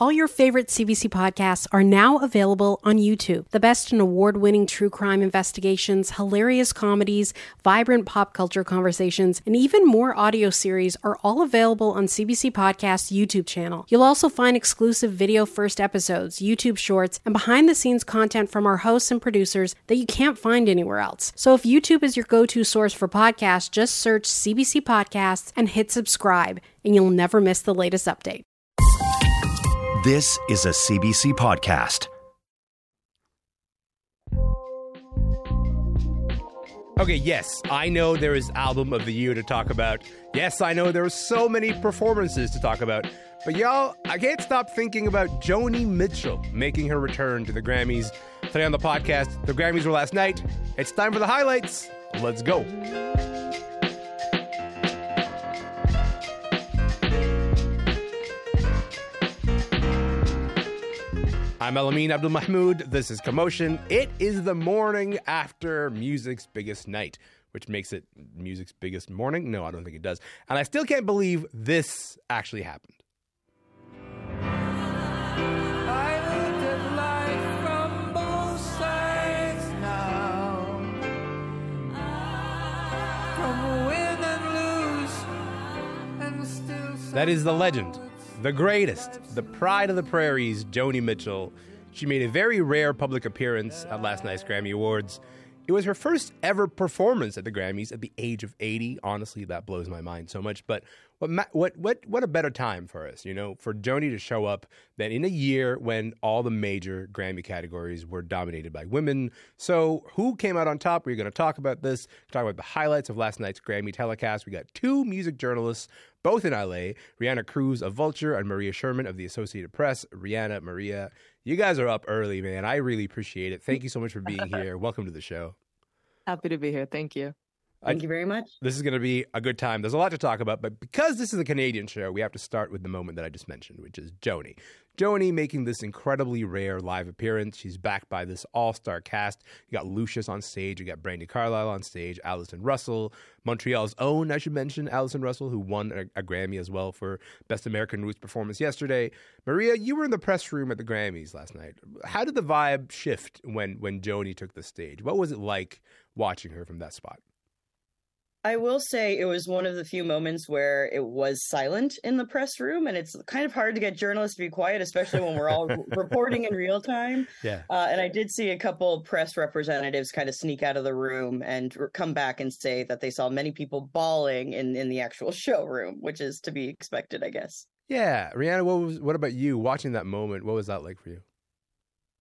All your favorite CBC podcasts are now available on YouTube. The best in award winning true crime investigations, hilarious comedies, vibrant pop culture conversations, and even more audio series are all available on CBC Podcast's YouTube channel. You'll also find exclusive video first episodes, YouTube shorts, and behind the scenes content from our hosts and producers that you can't find anywhere else. So if YouTube is your go to source for podcasts, just search CBC Podcasts and hit subscribe, and you'll never miss the latest update. This is a CBC podcast. Okay, yes, I know there is album of the year to talk about. Yes, I know there are so many performances to talk about. But y'all, I can't stop thinking about Joni Mitchell making her return to the Grammys. Today on the podcast, the Grammys were last night. It's time for the highlights. Let's go. I'm Elamin Abdul Mahmoud. This is Commotion. It is the morning after music's biggest night, which makes it music's biggest morning. No, I don't think it does. And I still can't believe this actually happened. That is the legend, the greatest, the pride of the prairies, Joni Mitchell. She made a very rare public appearance at last night's Grammy Awards. It was her first ever performance at the Grammys at the age of 80. Honestly, that blows my mind so much. But what ma- what what what a better time for us, you know, for Joni to show up than in a year when all the major Grammy categories were dominated by women. So, who came out on top? We're going to talk about this. Talk about the highlights of last night's Grammy telecast. We got two music journalists, both in LA, Reanna Cruz of Vulture and Maria Sherman of the Associated Press. Reanna, Maria, you guys are up early, man. I really appreciate it. Thank you so much for being here. Welcome to the show. Happy to be here. Thank you. Thank I, you very much. This is going to be a good time. There's a lot to talk about, but because this is a Canadian show, we have to start with the moment that I just mentioned, which is Joni. Joni making this incredibly rare live appearance. She's backed by this all star cast. You got Lucius on stage, you got Brandi Carlile on stage, Allison Russell, Montreal's own, I should mention, Allison Russell, who won a, a Grammy as well for Best American Roots performance yesterday. Maria, you were in the press room at the Grammys last night. How did the vibe shift when, when Joni took the stage? What was it like watching her from that spot? I will say it was one of the few moments where it was silent in the press room, and it's kind of hard to get journalists to be quiet, especially when we're all reporting in real time. Yeah. Uh, and I did see a couple press representatives kind of sneak out of the room and come back and say that they saw many people bawling in in the actual showroom, which is to be expected, I guess. Yeah, Reanna, what was what about you watching that moment? What was that like for you?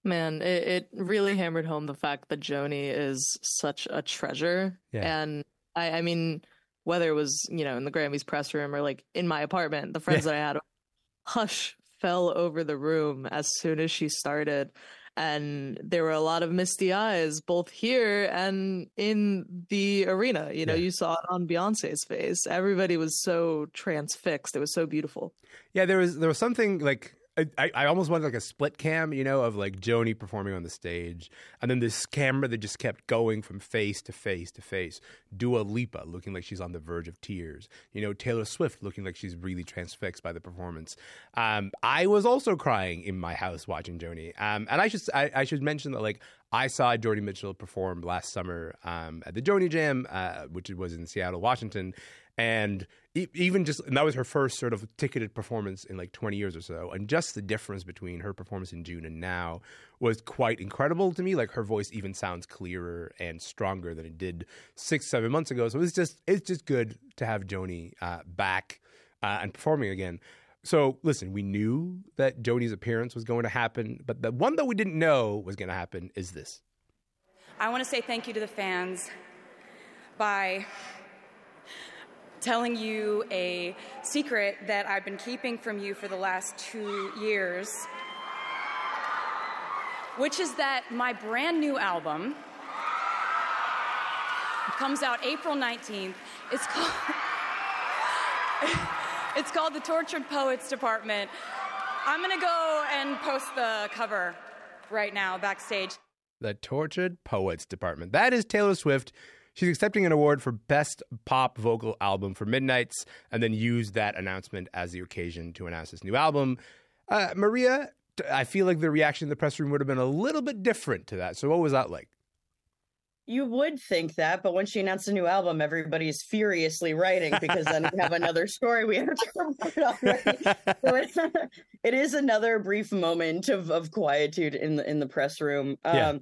Man, it, it really hammered home the fact that Joni is such a treasure, yeah. and I, I mean, whether it was you know in the Grammys press room or like in my apartment, the friends yeah. that I had, hush fell over the room as soon as she started, and there were a lot of misty eyes both here and in the arena. You know, yeah. you saw it on Beyonce's face. Everybody was so transfixed. It was so beautiful. Yeah, there was there was something like I, I almost wanted like a split cam, you know, of like Joni performing on the stage, and then this camera that just kept going from face to face to face. Dua Lipa looking like she's on the verge of tears. You know, Taylor Swift looking like she's really transfixed by the performance. Um, I was also crying in my house watching Joni. Um, and I should I, I, should mention that like I saw Joni Mitchell perform last summer um, at the Joni Jam, uh, which was in Seattle, Washington, and even just and that was her first sort of ticketed performance in like 20 years or so. And just the difference between her performance in june and now was quite incredible to me. Like her voice even sounds clearer and stronger than it did six seven months ago. So it's just it's just good to have joni uh, back uh, and performing again. So listen we knew that joni's appearance was going to happen but the one that we didn't know was going to happen is this. I want to say thank you to the fans by telling you a secret that I've been keeping from you for the last two years, which is that my brand new album comes out April 19th. It's called, it's called The Tortured Poets Department. I'm going to go and post the cover right now backstage. The Tortured Poets Department. That is Taylor Swift She's accepting an award for Best Pop Vocal Album for Midnights, and then used that announcement as the occasion to announce this new album. Uh, Maria, I feel like the reaction in the press room would have been a little bit different to that. So what was that like? You would think that, but when she announced a new album, everybody's furiously writing because then we have another story we have to report. Right? So it, it is another brief moment of, of quietude in the in the press room. Um, Yeah.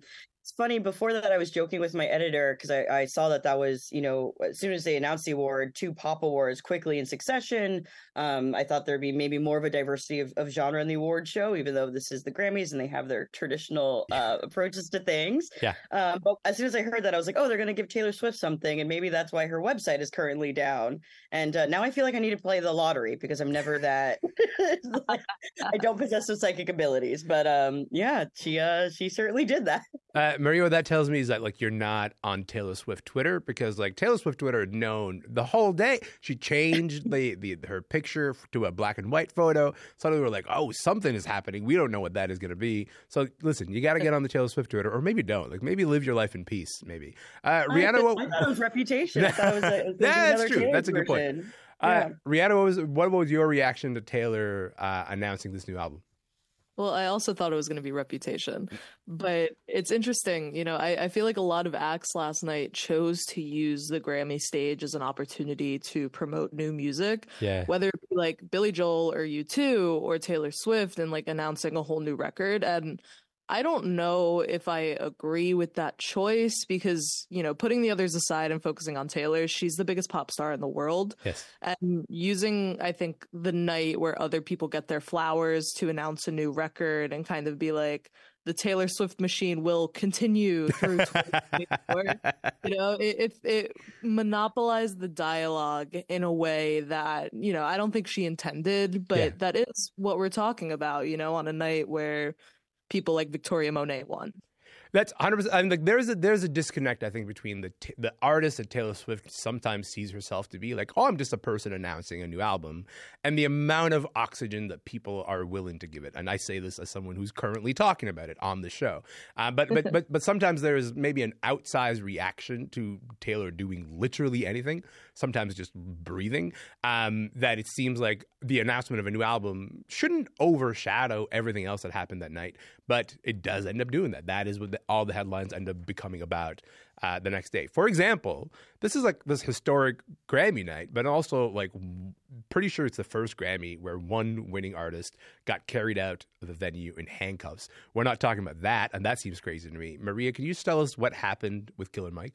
Funny. Before that, I was joking with my editor because I, I saw that that was, you know, as soon as they announced the award, two pop awards quickly in succession. Um, I thought there'd be maybe more of a diversity of, of genre in the award show, even though this is the Grammys and they have their traditional uh, approaches to things. Yeah. Um, but as soon as I heard that, I was like, oh, they're going to give Taylor Swift something, and maybe that's why her website is currently down. And uh, now I feel like I need to play the lottery because I'm never that. I don't possess the psychic abilities, but um, yeah, she uh, she certainly did that. Uh, Maria, what that tells me is that like you're not on Taylor Swift Twitter because like Taylor Swift Twitter had known the whole day. She changed the, the her picture to a black and white photo. Suddenly we're like, oh, something is happening. We don't know what that is going to be. So listen, you got to get on the Taylor Swift Twitter, or maybe don't. Like maybe live your life in peace. Maybe uh, Reanna. thought- What, I thought it was Reputation. I thought it was, a, it was that's true. That's a good point. uh, Yeah. Reanna, what was what was your reaction to Taylor uh, announcing this new album? Well, I also thought it was going to be Reputation. But it's interesting, you know, I, I feel like a lot of acts last night chose to use the Grammy stage as an opportunity to promote new music, Yeah. whether it be like Billy Joel or U2 or Taylor Swift and like announcing a whole new record. And I don't know if I agree with that choice because, you know, putting the others aside and focusing on Taylor, she's the biggest pop star in the world Yes. and using i think the night where other people get their flowers to announce a new record and kind of be like the taylor swift machine will continue through 2024 you know it, it it monopolized the dialogue in a way that you know i don't think she intended but Yeah. that is what we're talking about you know on a night where people like victoria monet won That's 100. percent I mean, like there's a there's a disconnect I think between the t- the artist that Taylor Swift sometimes sees herself to be like, oh, I'm just a person announcing a new album, and the amount of oxygen that people are willing to give it. And I say this as someone who's currently talking about it on the show. Uh, but but but but sometimes there is maybe an outsized reaction to Taylor doing literally anything. Sometimes just breathing. Um, that it seems like the announcement of a new album shouldn't overshadow everything else that happened that night, but it does end up doing that. That is what the, all the headlines end up becoming about uh, the next day. For example, this is like this historic Grammy night, but also like pretty sure it's the first Grammy where one winning artist got carried out of the venue in handcuffs. We're not talking about that, and that seems crazy to me. Maria, can you tell us what happened with Killer Mike?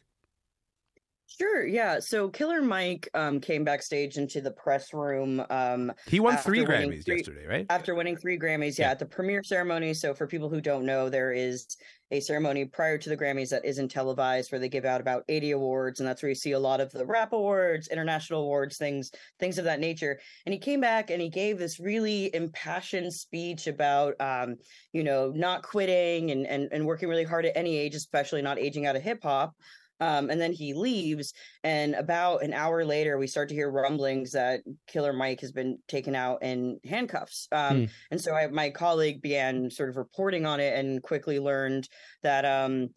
Sure, yeah. So Killer Mike um, came backstage into the press room um, He won three Grammys three- yesterday, right? after winning three Grammys. Yeah, Yeah. at the premiere ceremony. So for people who don't know, there is a ceremony prior to the Grammys that isn't televised, where they give out about 80 awards, and that's where you see a lot of the rap awards, international awards, things, things of that nature. And he came back and he gave this really impassioned speech about, um, you know, not quitting and and and working really hard at any age, especially not aging out of hip hop. Um, and then he leaves, and about an hour later, we start to hear rumblings that Killer Mike has been taken out in handcuffs. Um, Hmm. And so I, my colleague began sort of reporting on it, and quickly learned that um,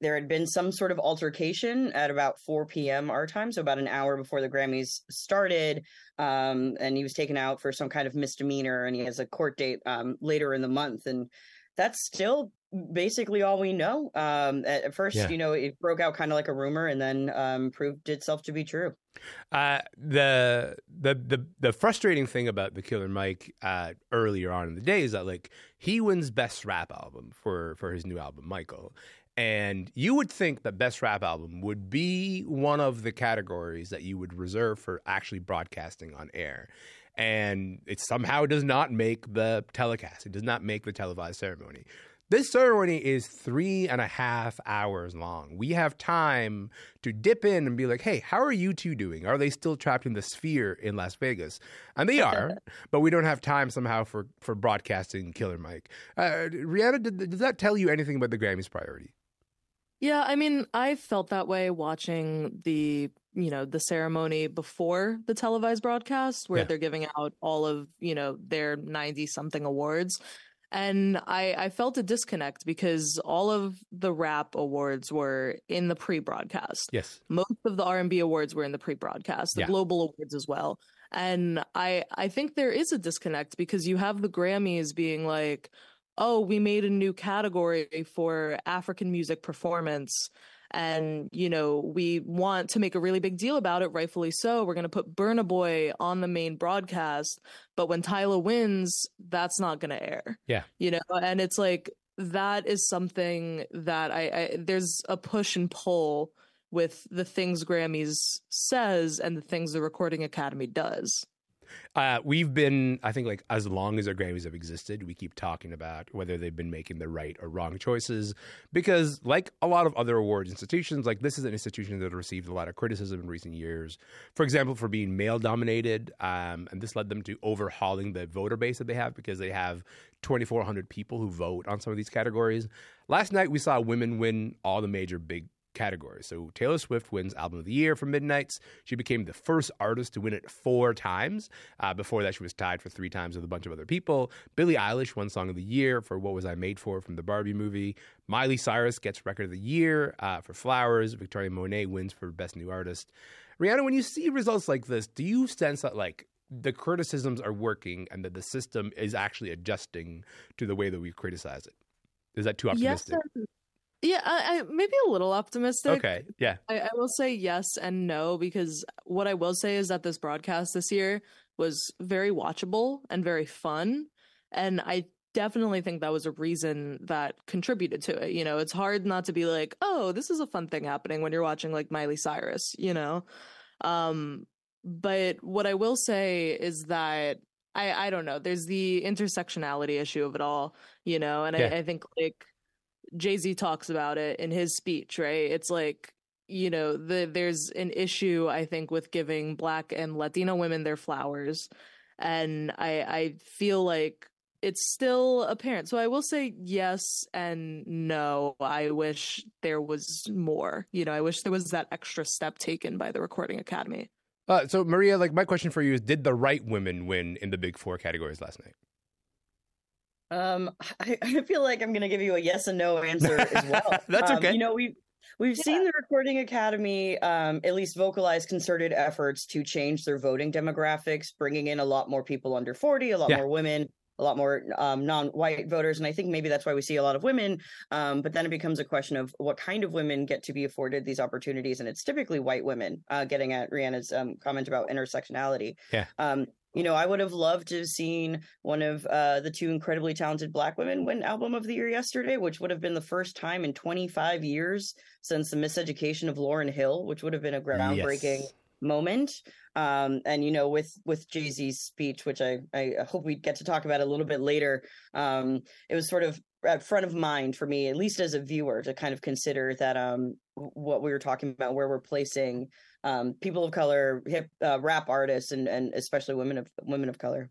there had been some sort of altercation at about 4 p.m. our time, so about an hour before the Grammys started. Um, and he was taken out for some kind of misdemeanor, and he has a court date um, later in the month. And that's still basically all we know. Um, at first, Yeah. you know, it broke out kind of like a rumor, and then um, proved itself to be true. Uh, the the the the frustrating thing about the Killer Mike uh, earlier on in the day is that like he wins best rap album for for his new album Michael, and you would think that best rap album would be one of the categories that you would reserve for actually broadcasting on air. And it somehow does not make the telecast. It does not make the televised ceremony. This ceremony is three and a half hours long. We have time to dip in and be like, hey, how are you two doing? Are they still trapped in the sphere in Las Vegas? And they are, but we don't have time somehow for, for broadcasting Killer Mike. Uh, Reanna, did, does that tell you anything about the Grammys priority? Yeah, I mean, I felt that way watching the, you know, the ceremony before the televised broadcast where Yeah. they're giving out all of, you know, their 90 something awards. And I, I felt a disconnect because all of the rap awards were in the pre-broadcast. Yes. Most of the R&B awards were in the pre-broadcast, the Yeah. global awards as well. And I I think there is a disconnect because you have the Grammys being like, "Oh, we made a new category for African music performance." And, you know, we want to make a really big deal about it, rightfully so. We're going to put Burna Boy on the main broadcast. But when Tyla wins, that's not going to air. Yeah. You know, and it's like, that is something that I, I there's a push and pull with the things Grammys says and the things the Recording Academy does. Uh, we've been, I think, like as long as our Grammys have existed, we keep talking about whether they've been making the right or wrong choices. Because, like a lot of other awards institutions, like this is an institution that received a lot of criticism in recent years. For example, for being male dominated, um, and this led them to overhauling the voter base that they have because they have 2,400 people who vote on some of these categories. Last night, we saw women win all the major big categories. So Taylor Swift wins Album of the Year for Midnights. She became the first artist to win it four times. Uh, before that, she was tied for three times with a bunch of other people. Billie Eilish won Song of the Year for What Was I Made For from the Barbie movie. Miley Cyrus gets Record of the Year uh, for Flowers. Victoria Monet wins for Best New Artist. Reanna, when you see results like this, do you sense that like the criticisms are working and that the system is actually adjusting to the way that we criticize it? Is that too optimistic? Yes, yeah, I, I, maybe a little optimistic. Okay, yeah. I, I will say yes and no because what I will say is that this broadcast this year was very watchable and very fun, and I definitely think that was a reason that contributed to it. You know, it's hard not to be like, oh, this is a fun thing happening when you're watching like Miley Cyrus. You know, um, but what I will say is that I I don't know. There's the intersectionality issue of it all. You know, and yeah. I, I think like Jay Z talks about it in his speech, right? It's like, you know, the, there's an issue, I think, with giving Black and Latino women their flowers. And I, I feel like it's still apparent. So I will say yes and no. I wish there was more. You know, I wish there was that extra step taken by the Recording Academy. Uh, so Maria, like my question for you is: Did the right women win in the big four categories last night? Um, I, I feel like I'm going to give you a yes and no answer as well. That's um, okay. You know, we we've yeah. seen the Recording Academy um, at least vocalize concerted efforts to change their voting demographics, bringing in a lot more people under 40, a lot yeah. more women, a lot more um, non-white voters, and I think maybe that's why we see a lot of women. Um, but then it becomes a question of what kind of women get to be afforded these opportunities, and it's typically white women. Uh, getting at Reanna's um, comment about intersectionality. Yeah. You know, I would have loved to have seen one of uh, the two incredibly talented Black women win Album of the Year yesterday, which would have been the first time in 25 years since the miseducation of Lauryn Hill, which would have been a groundbreaking yes. moment. Um, and you know, with with Jay Z's speech, which I I hope we get to talk about a little bit later, um, it was sort of at front of mind for me, at least as a viewer, to kind of consider that um, what we were talking about, where we're placing um, people of color, hip uh, rap artists, and and especially women of women of color.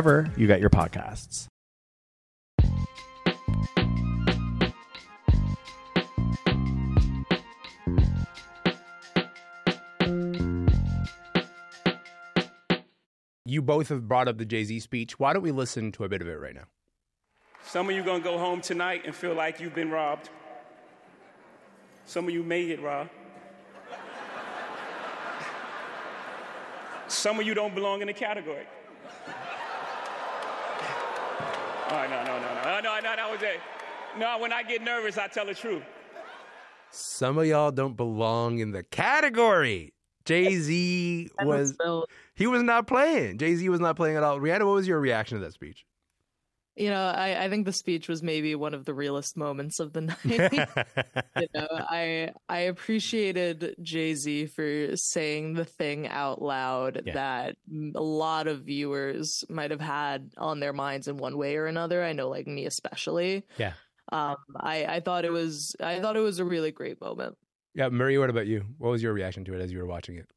wherever you get your podcasts. You both have brought up the Jay Z speech. Why don't we listen to a bit of it right now? Some of you gonna go home tonight and feel like you've been robbed. Some of you may get robbed. Some of you don't belong in the category. Oh, no, no, no, no. Oh, no, no, that was it. No, when I get nervous, I tell the truth. Some of y'all don't belong in the category. Jay Z was he was not playing. Jay Z was not playing at all. Reanna, what was your reaction to that speech? You know, I, I think the speech was maybe one of the realest moments of the night. you know, I I appreciated Jay Z for saying the thing out loud yeah. that a lot of viewers might have had on their minds in one way or another. I know, like me especially. Yeah. Um, I I thought it was I thought it was a really great moment. Yeah, Maria, what about you? What was your reaction to it as you were watching it?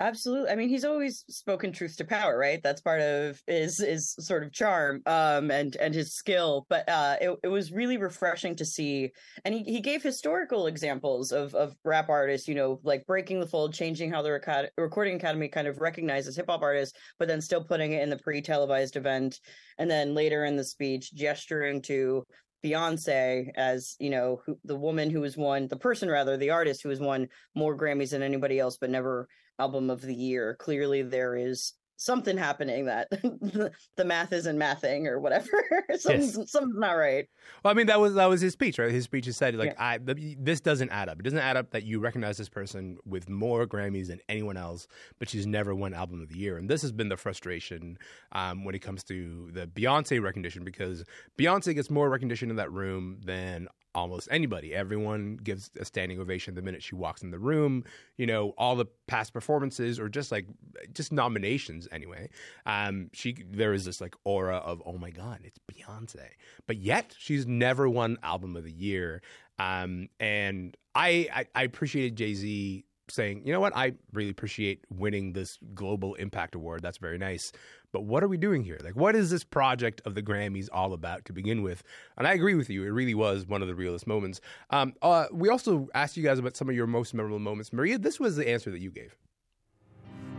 Absolutely. I mean, he's always spoken truth to power, right? That's part of his his sort of charm um, and and his skill. But uh, it it was really refreshing to see, and he, he gave historical examples of of rap artists, you know, like breaking the fold, changing how the Recording Academy kind of recognizes hip hop artists, but then still putting it in the pre televised event, and then later in the speech gesturing to Beyonce as you know who, the woman who has won the person rather the artist who has won more Grammys than anybody else, but never album of the year. Clearly, there is something happening that the math isn't mathing or whatever. something's, yes. something's not right. Well, I mean, that was that was his speech, right? His speech is said like, yeah. "I the, this doesn't add up. It doesn't add up that you recognize this person with more Grammys than anyone else, but she's never won Album of the Year." And this has been the frustration um, when it comes to the Beyonce recognition because Beyonce gets more recognition in that room than almost anybody. Everyone gives a standing ovation the minute she walks in the room. You know, all the past performances or just like just nominations anyway. Um, she there is this like aura of oh my god, it's Beyonce, but yet she's never won album of the year. Um, and I, I I appreciated Jay Z saying, you know what, I really appreciate winning this global impact award. That's very nice. But what are we doing here? Like, what is this project of the Grammys all about to begin with? And I agree with you. It really was one of the realest moments. Um, uh, we also asked you guys about some of your most memorable moments. Maria, this was the answer that you gave.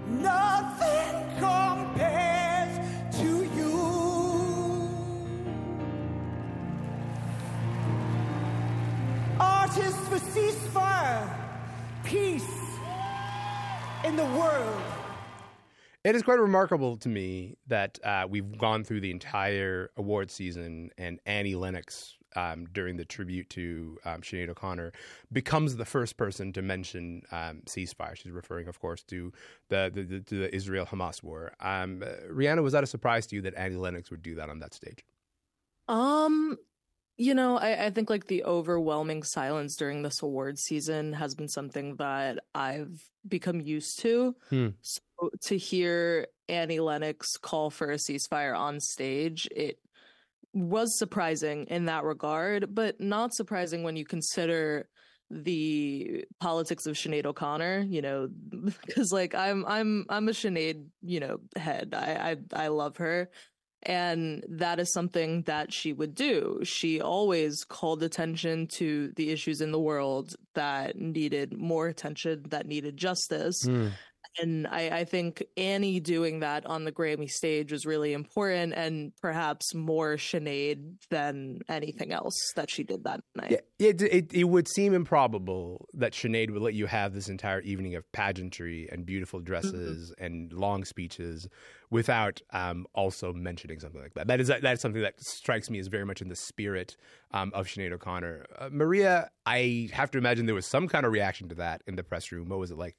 Nothing compares to you. Artists for ceasefire, peace in the world. It is quite remarkable to me that uh, we've gone through the entire award season and Annie Lennox, um, during the tribute to um, Sinead O'Connor, becomes the first person to mention um, ceasefire. She's referring, of course, to the, the, the, the Israel Hamas war. Um, Reanna, was that a surprise to you that Annie Lennox would do that on that stage? Um, you know, I, I, think like the overwhelming silence during this award season has been something that I've become used to. Hmm. So to hear Annie Lennox call for a ceasefire on stage, it was surprising in that regard, but not surprising when you consider the politics of Sinead O'Connor, you know, because like I'm I'm I'm a Sinead, you know, head. I I I love her. And that is something that she would do. She always called attention to the issues in the world that needed more attention, that needed justice. Mm. And I, I, think Annie doing that on the Grammy stage was really important and perhaps more Sinead than anything else that she did that night. Yeah, it, it, it would seem improbable that Sinead would let you have this entire evening of pageantry and beautiful dresses mm-hmm. and long speeches without um, also mentioning something like that. That is that is something that strikes me as very much in the spirit um, of Sinead O'Connor. Uh, Maria, I have to imagine there was some kind of reaction to that in the press room. What was it like?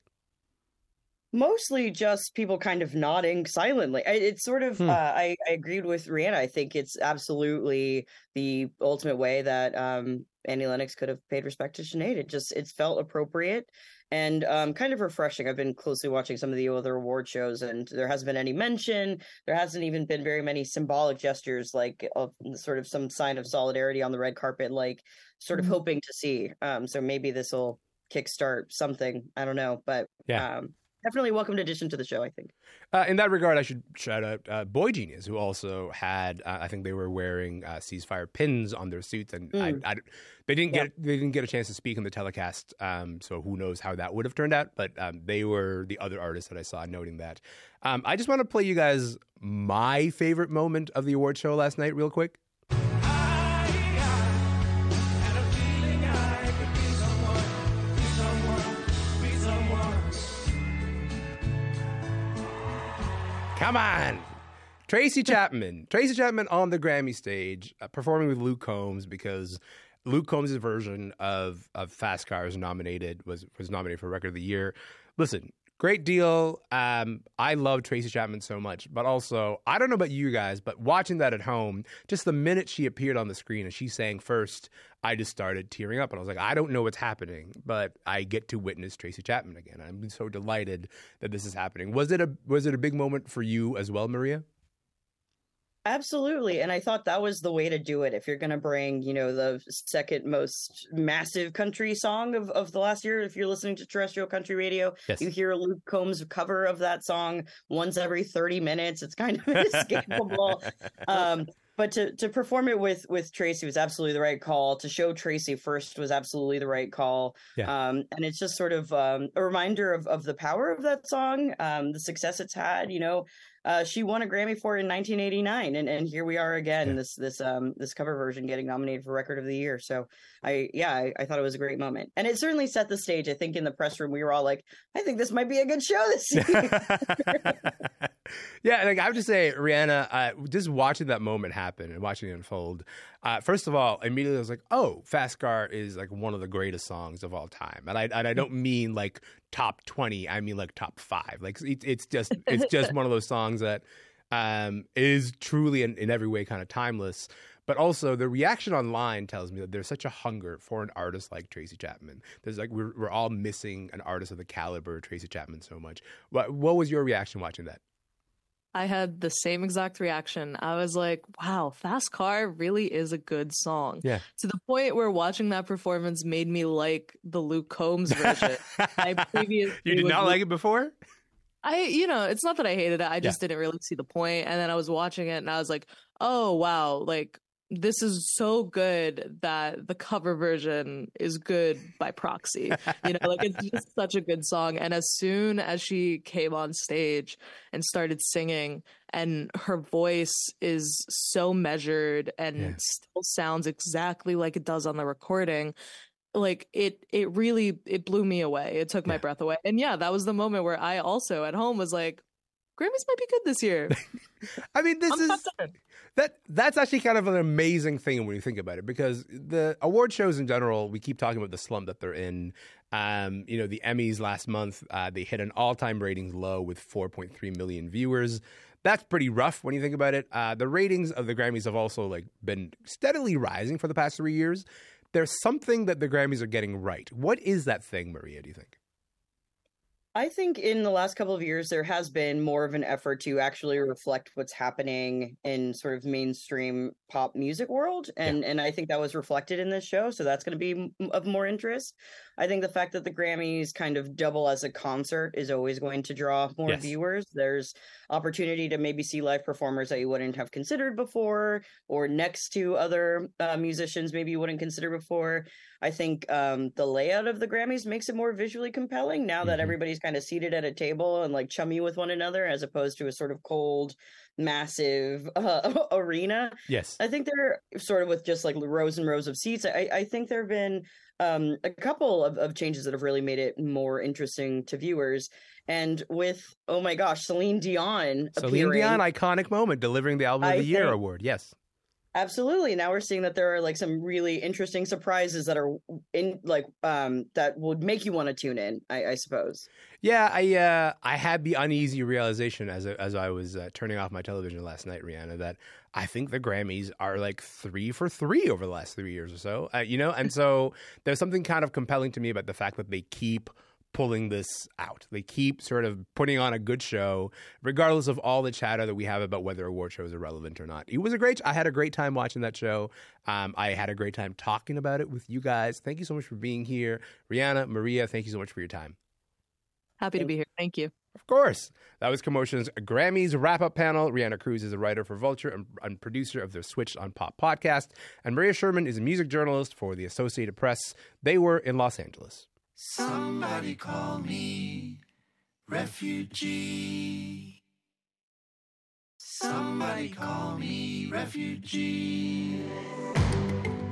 Mostly just people kind of nodding silently. It's sort of hmm. uh, I, I agreed with Reanna. I think it's absolutely the ultimate way that um, Annie Lennox could have paid respect to Sinead. It just it's felt appropriate and um, kind of refreshing. I've been closely watching some of the other award shows, and there hasn't been any mention. There hasn't even been very many symbolic gestures, like of sort of some sign of solidarity on the red carpet, like sort of mm-hmm. hoping to see. Um, so maybe this will kickstart something. I don't know, but yeah. Um, definitely welcomed addition to the show. I think. Uh, in that regard, I should shout out uh, boygenius, who also had. Uh, I think they were wearing uh, ceasefire pins on their suits, and mm. I, I, they didn't get they didn't get a chance to speak in the telecast. Um, so who knows how that would have turned out? But um, they were the other artists that I saw noting that. Um, I just want to play you guys my favorite moment of the award show last night, real quick. Come on. Tracy Chapman. Tracy Chapman on the Grammy stage uh, performing with Luke Combs because Luke Combs' version of, of Fast Car's nominated was was nominated for Record of the Year. Listen, great deal. Um, I love Tracy Chapman so much, but also I don't know about you guys, but watching that at home, just the minute she appeared on the screen and she sang first, I just started tearing up, and I was like, I don't know what's happening, but I get to witness Tracy Chapman again. I'm so delighted that this is happening. Was it a was it a big moment for you as well, Maria? Absolutely. And I thought that was the way to do it. If you're going to bring, you know, the second most massive country song of, of the last year, if you're listening to terrestrial country radio, yes. you hear Luke Combs' cover of that song once every 30 minutes. It's kind of inescapable. um, but to, to perform it with with Tracy was absolutely the right call. To show Tracy first was absolutely the right call. Yeah. Um, and it's just sort of um, a reminder of, of the power of that song, um, the success it's had. You know, uh, she won a Grammy for it in 1989, and, and here we are again. Yeah. This this um this cover version getting nominated for Record of the Year. So I yeah I, I, thought it was a great moment, and it certainly set the stage. I think in the press room we were all like, I think this might be a good show this year. yeah, like I have to say, Reanna, uh, just watching that moment happen and watching it unfold. Uh, first of all, immediately I was like, "Oh, Fast Car is like one of the greatest songs of all time," and I and I don't mean like top twenty. I mean like top five. Like it, it's just it's just one of those songs that um, is truly in, in every way kind of timeless. But also the reaction online tells me that there's such a hunger for an artist like Tracy Chapman. There's like we're we're all missing an artist of the caliber of Tracy Chapman so much. What what was your reaction watching that? I had the same exact reaction. I was like, wow, Fast Car really is a good song. Yeah. To the point where watching that performance made me like the Luke Combs version. I previously You did not like it before? I, you know, it's not that I hated it. I just yeah. didn't really see the point. And then I was watching it and I was like, oh, wow, like this is so good that the cover version is good by proxy. You know, like it's just such a good song. And as soon as she came on stage and started singing, and her voice is so measured and yeah. still sounds exactly like it does on the recording, like it it really it blew me away. It took my breath away. And yeah, that was the moment where I also at home was like, Grammys might be good this year. I mean, this I'm is that that's actually kind of an amazing thing when you think about it because the award shows in general, we keep talking about the slump that they're in. Um, you know, the Emmys last month, uh, they hit an all-time ratings low with 4.3 million viewers. That's pretty rough when you think about it. Uh, the ratings of the Grammys have also like been steadily rising for the past three years. There's something that the Grammys are getting right. What is that thing, Maria? Do you think? I think in the last couple of years, there has been more of an effort to actually reflect what's happening in sort of mainstream pop music world, and yeah. and I think that was reflected in this show. So that's going to be of more interest. I think the fact that the Grammys kind of double as a concert is always going to draw more yes. viewers. There's opportunity to maybe see live performers that you wouldn't have considered before, or next to other uh, musicians maybe you wouldn't consider before. I think um, the layout of the Grammys makes it more visually compelling now that mm-hmm. everybody's kind of seated at a table and like chummy with one another, as opposed to a sort of cold, massive uh, arena. Yes, I think they're sort of with just like rows and rows of seats. I, I think there have been um, a couple of, of changes that have really made it more interesting to viewers. And with oh my gosh, Celine Dion, Celine Dion, iconic moment, delivering the album of the I year award. Yes, Absolutely. Now we're seeing that there are like some really interesting surprises that are in like um that would make you want to tune in. I, I suppose. Yeah, I uh, I had the uneasy realization as as I was uh, turning off my television last night, Reanna, that I think the Grammys are like three for three over the last three years or so. Uh, you know, and so there's something kind of compelling to me about the fact that they keep pulling this out. They keep sort of putting on a good show, regardless of all the chatter that we have about whether award shows are relevant or not. It was a great. I had a great time watching that show. Um, I had a great time talking about it with you guys. Thank you so much for being here, Reanna, Maria. Thank you so much for your time. Happy to be here. Thank you. Of course. That was Commotion's Grammys wrap up panel. Reanna Cruz is a writer for Vulture and, and, producer of the Switched on Pop podcast. And Maria Sherman is a music journalist for the Associated Press. They were in Los Angeles. Somebody call me refugee. Somebody call me refugee.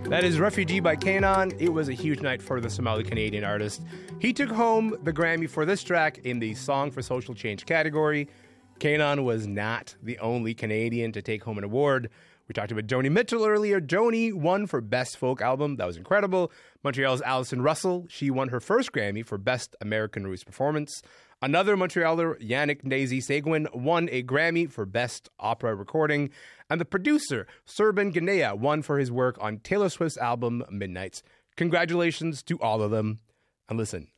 That is Refugee by K'naan. It was a huge night for the Somali Canadian artist. He took home the Grammy for this track in the Song for Social Change category. K'naan was not the only Canadian to take home an award. We talked about Joni Mitchell earlier. Joni won for Best Folk Album. That was incredible. Montreal's Allison Russell, she won her first Grammy for Best American Roots Performance. Another Montrealer, Yannick Nézet-Séguin, won a Grammy for Best Opera Recording. And the producer, Serban Ghenea, won for his work on Taylor Swift's album Midnights. Congratulations to all of them. And listen,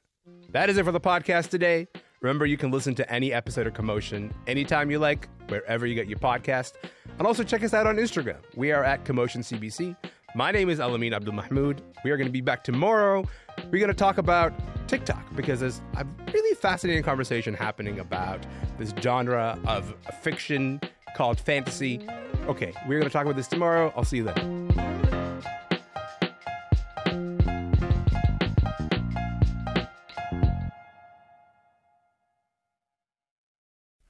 that is it for the podcast today. Remember, you can listen to any episode of Commotion anytime you like, wherever you get your podcast. And also check us out on Instagram. We are at Commotion CBC. My name is Elamin Abdul Mahmoud. We are going to be back tomorrow. We're going to talk about TikTok because there's a really fascinating conversation happening about this genre of fiction called fantasy. Okay, we're going to talk about this tomorrow. I'll see you then.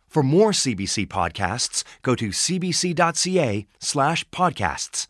For more CBC podcasts, go to cbc.ca slash podcasts.